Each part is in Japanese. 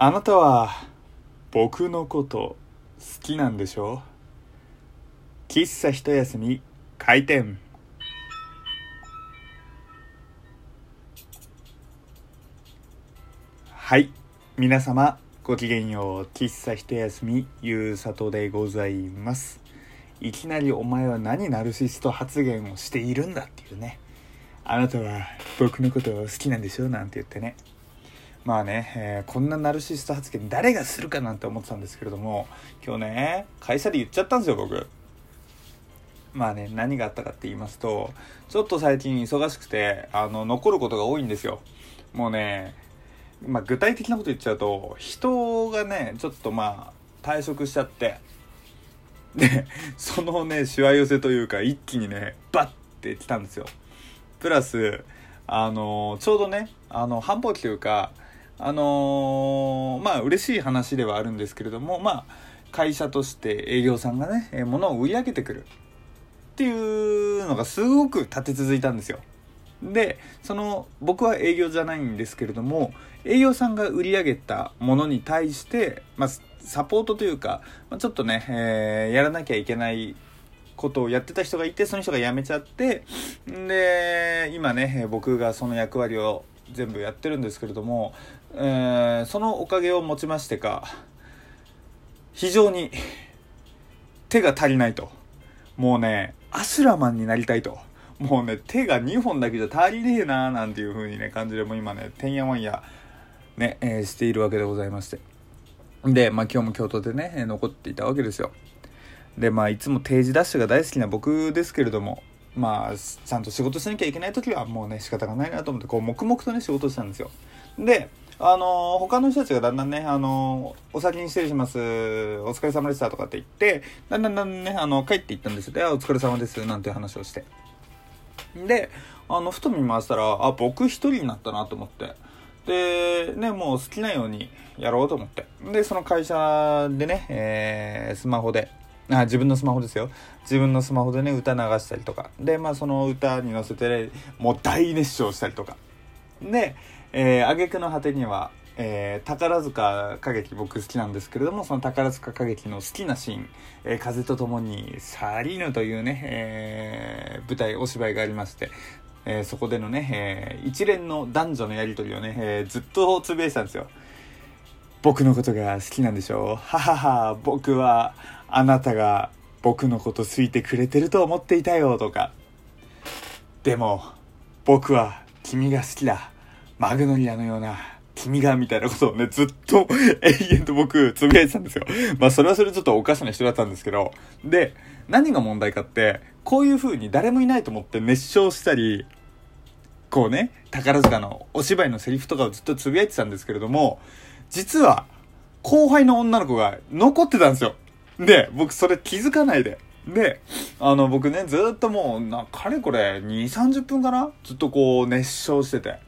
あなたは僕のこと好きなんでしょ？喫茶一休み開店。はい。皆様ごきげんよう。喫茶一休みゆうさとでございます。いきなりお前は何ナルシスト発言をしているんだっていうね。あなたは僕のことを好きなんでしょ？なんて言ってね。まあね、えー、こんなナルシスト発言誰がするかなんて思ってたんですけれども今日ね会社で言っちゃったんですよ僕。まあね何があったかって言いますとちょっと最近忙しくてあの残ることが多いんですよ。もうねまあ具体的なこと言っちゃうと人がねちょっとまあ退職しちゃってでそのねしわ寄せというか一気にねバッて来たんですよ。プラスあのちょうどねあの繁忙期というかあのー、まあ嬉しい話ではあるんですけれどもまあ会社として営業さんがね、え物を売り上げてくるっていうのがすごく立て続いたんですよ。でその僕は営業じゃないんですけれども営業さんが売り上げたものに対して、まあ、サポートというか、まあ、ちょっとね、えー、やらなきゃいけないことをやってた人がいてその人が辞めちゃってで今ね僕がその役割を全部やってるんですけれども、えー、そのおかげをもちましてか非常に手が足りないと。もうねアシュラマンになりたいと。もうね手が2本だけじゃ足りねえなーなんていう風にね感じでも今ねてんやわんやね、えー、しているわけでございまして。でまあ今日も京都でね残っていたわけですよ。でまあいつも定時ダッシュが大好きな僕ですけれどもまあちゃんと仕事しなきゃいけない時はもうね仕方がないなと思ってこう黙々とね仕事したんですよであのー、他の人たちがだんだんね、あのー、お先に失礼します、お疲れ様でしたとかって言って、だんだんだんね、あの、帰っていったんですよ。で、お疲れ様です、なんて話をして。で、あの、ふと見回したら、あ、僕一人になったなと思って。で、ね、もう好きなようにやろうと思って。で、その会社でね、えー、スマホで、あ自分のスマホですよ。自分のスマホでね歌流したりとか。でまあその歌に乗せて、ね、もう大熱唱したりとか。で、えー、挙句の果てには、えー、宝塚歌劇僕好きなんですけれどもその宝塚歌劇の好きなシーン「えー、風と共に去りぬ」というね、えー、舞台お芝居がありましてえー、そこでのね、えー、一連の男女のやり取りをね、えー、ずっとつぶやいてたんですよ。僕のことが好きなんでしょう。ははは、僕はあなたが僕のこと好いてくれてると思っていたよとか。でも、僕は君が好きだ。マグノリアのような君が、みたいなことをね、ずっと 永遠と僕、つぶやいてたんですよ。まあ、それはそれちょっとおかしな人だったんですけど。で、何が問題かって、こういう風に誰もいないと思って熱唱したり、こうね、宝塚のお芝居のセリフとかをずっとつぶやいてたんですけれども、実は、後輩の女の子が残ってたんですよ。で、僕それ気づかないで。で、あの、僕ね、ずっともう、な、かれこれ、2、30分かな？ずっとこう、熱唱してて。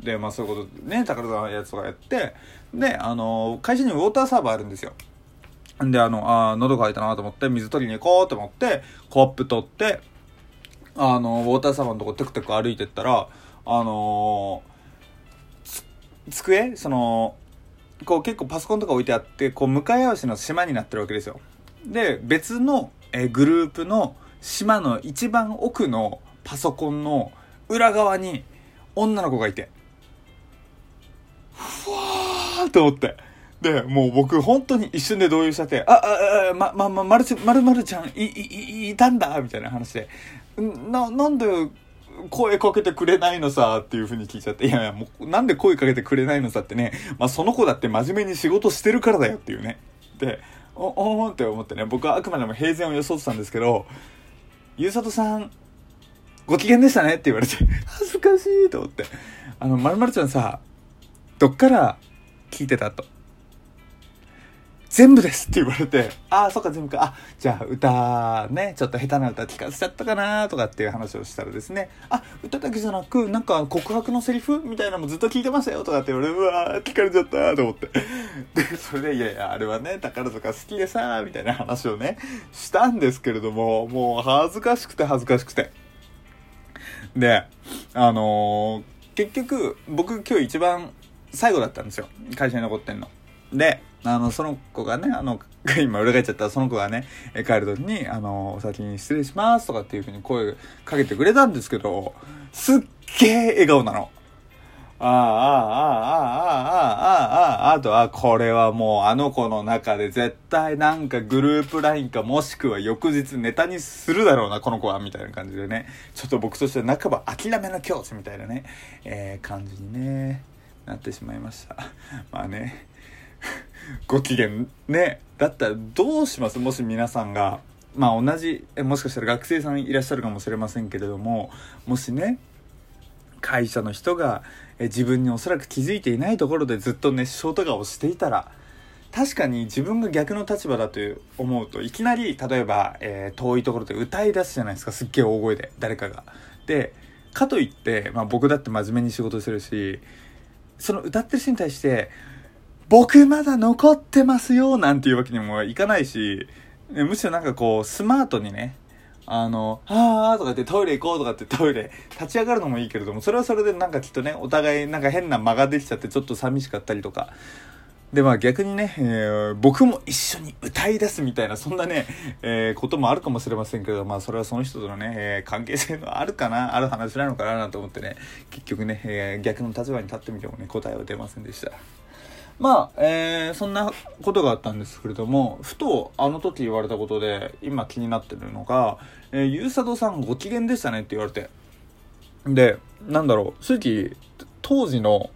で、まあそういうことね、宝塚のやつとかやって、で、あの、会社にウォーターサーバーあるんですよ。んで、あの、あ喉乾いたなと思って、水取りに行こうと思って、コップ取って、あの、ウォーターサーバーのとこテクテク歩いてったら、あの机？その、こう結構パソコンとか置いてあって、こう向かい合わせの島になってるわけですよ。で、別の、えグループの島の一番奥のパソコンの裏側に女の子がいて、ふわーって思って。で、もう僕本当に一瞬で動揺しちゃって、あ、あ、あ、ま、ま、ま、まるち、まるまるちゃん、い、い、いたんだみたいな話で、な、なんで声かけてくれないのさっていう風に聞いちゃって、いやいや、もうなんで声かけてくれないのさってね、まあその子だって真面目に仕事してるからだよっていうね。で、お、おーって思ってね、僕はあくまでも平然を装ってたんですけど、ゆうさとさん、ご機嫌でしたねって言われて、恥ずかしいと思って。あの、まるまるちゃんさ、どっから聞いてたと？全部ですって言われて、ああ、そっか全部か。あ、じゃあ歌ね、ちょっと下手な歌聞かせちゃったかなとかっていう話をしたらですね、あ、歌だけじゃなく、なんか告白のセリフみたいなのもずっと聞いてましたよとかって言われて、うわー、聞かれちゃったと思って。で、それで、いやいや、あれはね、宝塚好きでさ、みたいな話をね、したんですけれども、もう恥ずかしくて恥ずかしくて。で、あのー、結局、僕今日一番最後だったんですよ。会社に残ってんの。で、あの、その子がね、あの、今裏返っちゃったその子がね、帰る時に、あの、お先に失礼しますとかっていう風に声かけてくれたんですけど、すっげえ笑顔なの。ああ、ああ、ああ、ああ、ああ、ああ、あとは、これはもうあの子の中で絶対なんかグループ LINE かもしくは翌日ネタにするだろうな、この子は、みたいな感じでね。ちょっと僕としては半ば諦めの境地みたいなね、えー、感じにね、なってしまいました。まあね。ご機嫌ね。だったらどうします？もし皆さんが。まあ同じもしかしたら学生さんいらっしゃるかもしれませんけれども。もしね会社の人が自分におそらく気づいていないところでずっと熱唱とかをしていたら確かに自分が逆の立場だと思うといきなり例えば、えー、遠いところで歌い出すじゃないですか。すっげえ大声で誰かが。でかといって、まあ、僕だって真面目に仕事してるしその歌ってる人に対して僕まだ残ってますよなんていうわけにもいかないし、むしろなんかこう、スマートにね、あの、あーとか言ってトイレ行こうとかってトイレ立ち上がるのもいいけれども、それはそれでなんかきっとね、お互いなんか変な間ができちゃってちょっと寂しかったりとか。で、まあ逆にね、えー、僕も一緒に歌い出すみたいな、そんなね、えー、こともあるかもしれませんけど、まあそれはその人とのね、えー、関係性のあるかな、ある話なのかななんて思ってね、結局ね、え逆の立場に立ってみてもね、答えは出ませんでした。まあ、えー、そんなことがあったんですけれども、ふとあの時言われたことで、今気になってるのが、えー、ゆうさとさんご機嫌でしたねって言われて。で、なんだろう、正直、当時の、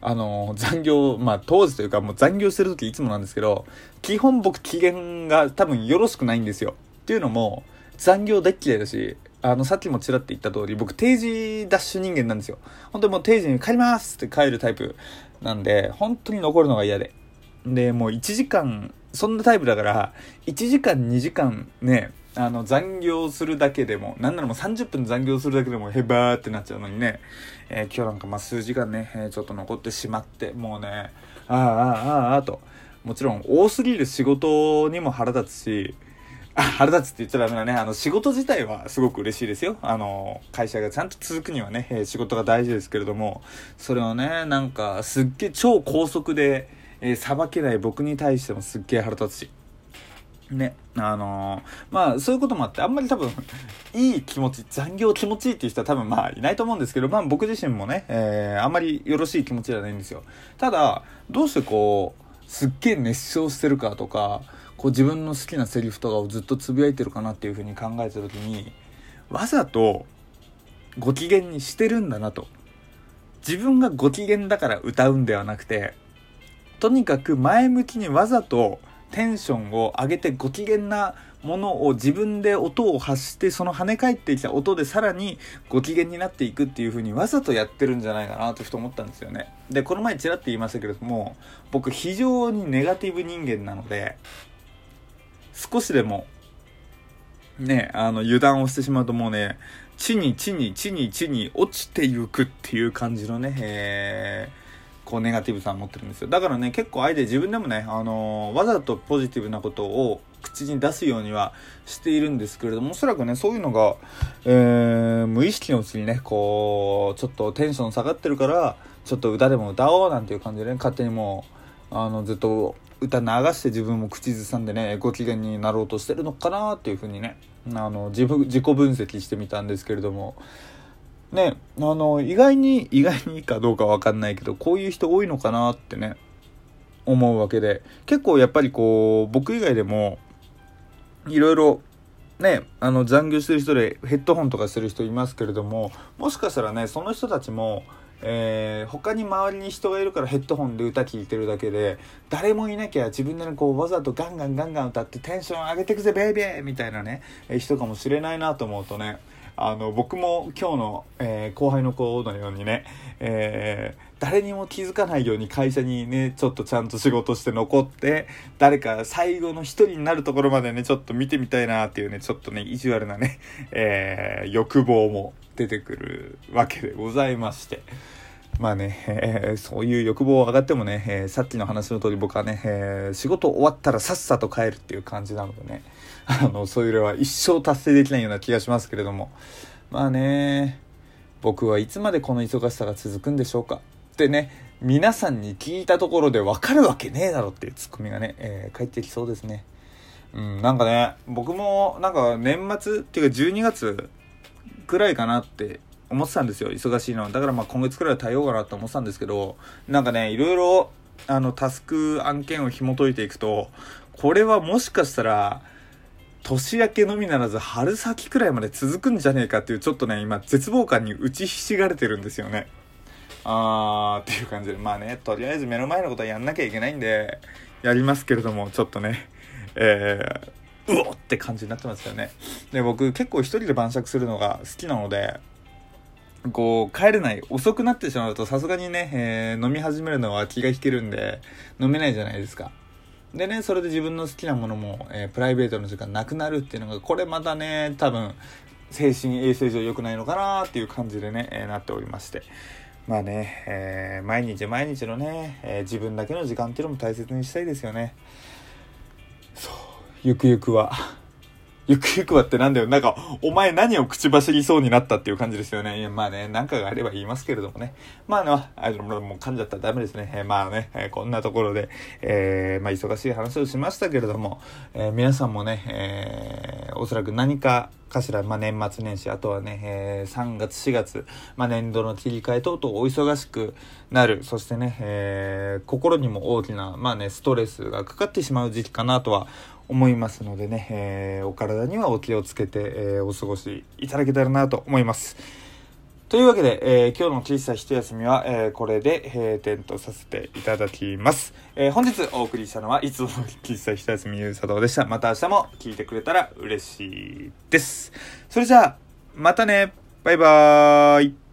あの、残業、まあ当時というかもう残業してる時いつもなんですけど、基本僕機嫌が多分よろしくないんですよ。っていうのも、残業大っ嫌いだし、あの、さっきもちらって言った通り、僕定時ダッシュ人間なんですよ。本当にもう定時に帰りますって帰るタイプなんで、本当に残るのが嫌で。で、もう1時間、そんなタイプだから、1時間2時間ね、あの、残業するだけでも、なんならもう30分残業するだけでもヘバーってなっちゃうのにね、えー、今日なんかま数時間ね、えー、ちょっと残ってしまって、もうね、ああ、ああ、ああ、と。もちろん多すぎる仕事にも腹立つし、あ、腹立つって言っちゃダメだね。あの、仕事自体はすごく嬉しいですよ。あの、会社がちゃんと続くにはね、えー、仕事が大事ですけれども、それをね、なんか、すっげえ超高速で、えー、けない僕に対してもすっげえ腹立つし。ね、あのー、まあ、そういうこともあって、あんまり多分、いい気持ち、残業気持ちいいっていう人は多分まあ、いないと思うんですけど、まあ僕自身もね、えー、あんまりよろしい気持ちではないんですよ。ただ、どうしてこう、すっげえ熱唱してるかとか、こう自分の好きなセリフとかをずっとつぶやいてるかなっていうふうに考えた時にわざとご機嫌にしてるんだなと。自分がご機嫌だから歌うんではなくてとにかく前向きにわざとテンションを上げてご機嫌なものを自分で音を発してその跳ね返ってきた音でさらにご機嫌になっていくっていう風にわざとやってるんじゃないかなとふと思ったんですよね。でこの前ちらっと言いましたけれども僕非常にネガティブ人間なので少しでも、ね、あの、油断をしてしまうともうね、地に地に地に地に落ちていくっていう感じのね、えー、こうネガティブさを持ってるんですよ。だからね、結構あえて自分でもね、あのー、わざとポジティブなことを口に出すようにはしているんですけれども、おそらくね、そういうのが、えー、無意識のうちにね、こう、ちょっとテンション下がってるから、ちょっと歌でも歌おうなんていう感じでね、勝手にもう、あの、ずっと歌流して自分も口ずさんでねご機嫌になろうとしてるのかなっていうふうにねあの自分自己分析してみたんですけれども。ねあの意外に意外にいいかどうか分かんないけどこういう人多いのかなってね思うわけで。結構やっぱりこう僕以外でもいろいろねあの残業してる人でヘッドホンとかしてる人いますけれどももしかしたらねその人たちもえー、他に周りに人がいるからヘッドホンで歌聴いてるだけで誰もいなきゃ自分でこうわざとガンガンガンガン歌ってテンション上げてくぜベイビーみたいなね、え、人かもしれないなと思うとねあの僕も今日の、えー、後輩の子のようにね、えー、誰にも気づかないように会社にねちょっとちゃんと仕事して残って誰か最後の一人になるところまでねちょっと見てみたいなっていうねちょっとね意地悪なね、えー、欲望も出てくるわけでございまして。まあね、えー、そういう欲望上がってもね、えー、さっきの話の通り僕はね、えー、仕事終わったらさっさと帰るっていう感じなのでね、あの、そういうのは一生達成できないような気がしますけれども、まあね、僕はいつまでこの忙しさが続くんでしょうかってね、皆さんに聞いたところでわかるわけねえだろっていうツッコミがね、えー、返ってきそうですね。うん、なんかね、僕もなんか年末っていうか12月くらいかなって思ってたんですよ。忙しいの。だからまあ今月くらいは耐えようかなと思ってたんですけど、なんかね、いろいろあのタスク案件を紐解いていくと、これはもしかしたら、年明けのみならず春先くらいまで続くんじゃねえかっていうちょっとね、今絶望感に打ちひしがれてるんですよね。あーっていう感じで、まあね、とりあえず目の前のことはやんなきゃいけないんで、やりますけれども、ちょっとね、えー、うおって感じになってますよね。で、僕結構一人で晩酌するのが好きなので、こう、帰れない、遅くなってしまうとさすがにね、えー、飲み始めるのは気が引けるんで、飲めないじゃないですか。でね、それで自分の好きなものも、えー、プライベートの時間なくなるっていうのが、これまたね、多分、精神衛生上良くないのかなっていう感じでね、えー、なっておりまして。まあね、えー、毎日毎日のね、え自分だけの時間っていうのも大切にしたいですよね。そう、ゆくゆくは。ゆくゆくはってなんだよ。なんか、お前何を口走りそうになったっていう感じですよね。いや、まあね、なんかがあれば言いますけれどもね。まあね、あもう噛んじゃったらダメですね。えー、まあね、えー、こんなところで、えー、まあ忙しい話をしましたけれども、え皆さんもね、えおそらく何かかしら、まあ、年末年始、あとはね、え3月、4月、まあ、年度の切り替え等々お忙しくなる、そしてね、え心にも大きな、まあね、ストレスがかかってしまう時期かなとは思いますのでね、えー、お体にはお気をつけて、えー、お過ごしいただけたらなと思います。というわけで、えー、今日の小さい一休みは、え、これで閉店とさせていただきます。え、本日お送りしたのはいつもの小さい一休みゆうさとうでした。また明日も聞いてくれたら嬉しいです。それじゃあ、またねバイバーイ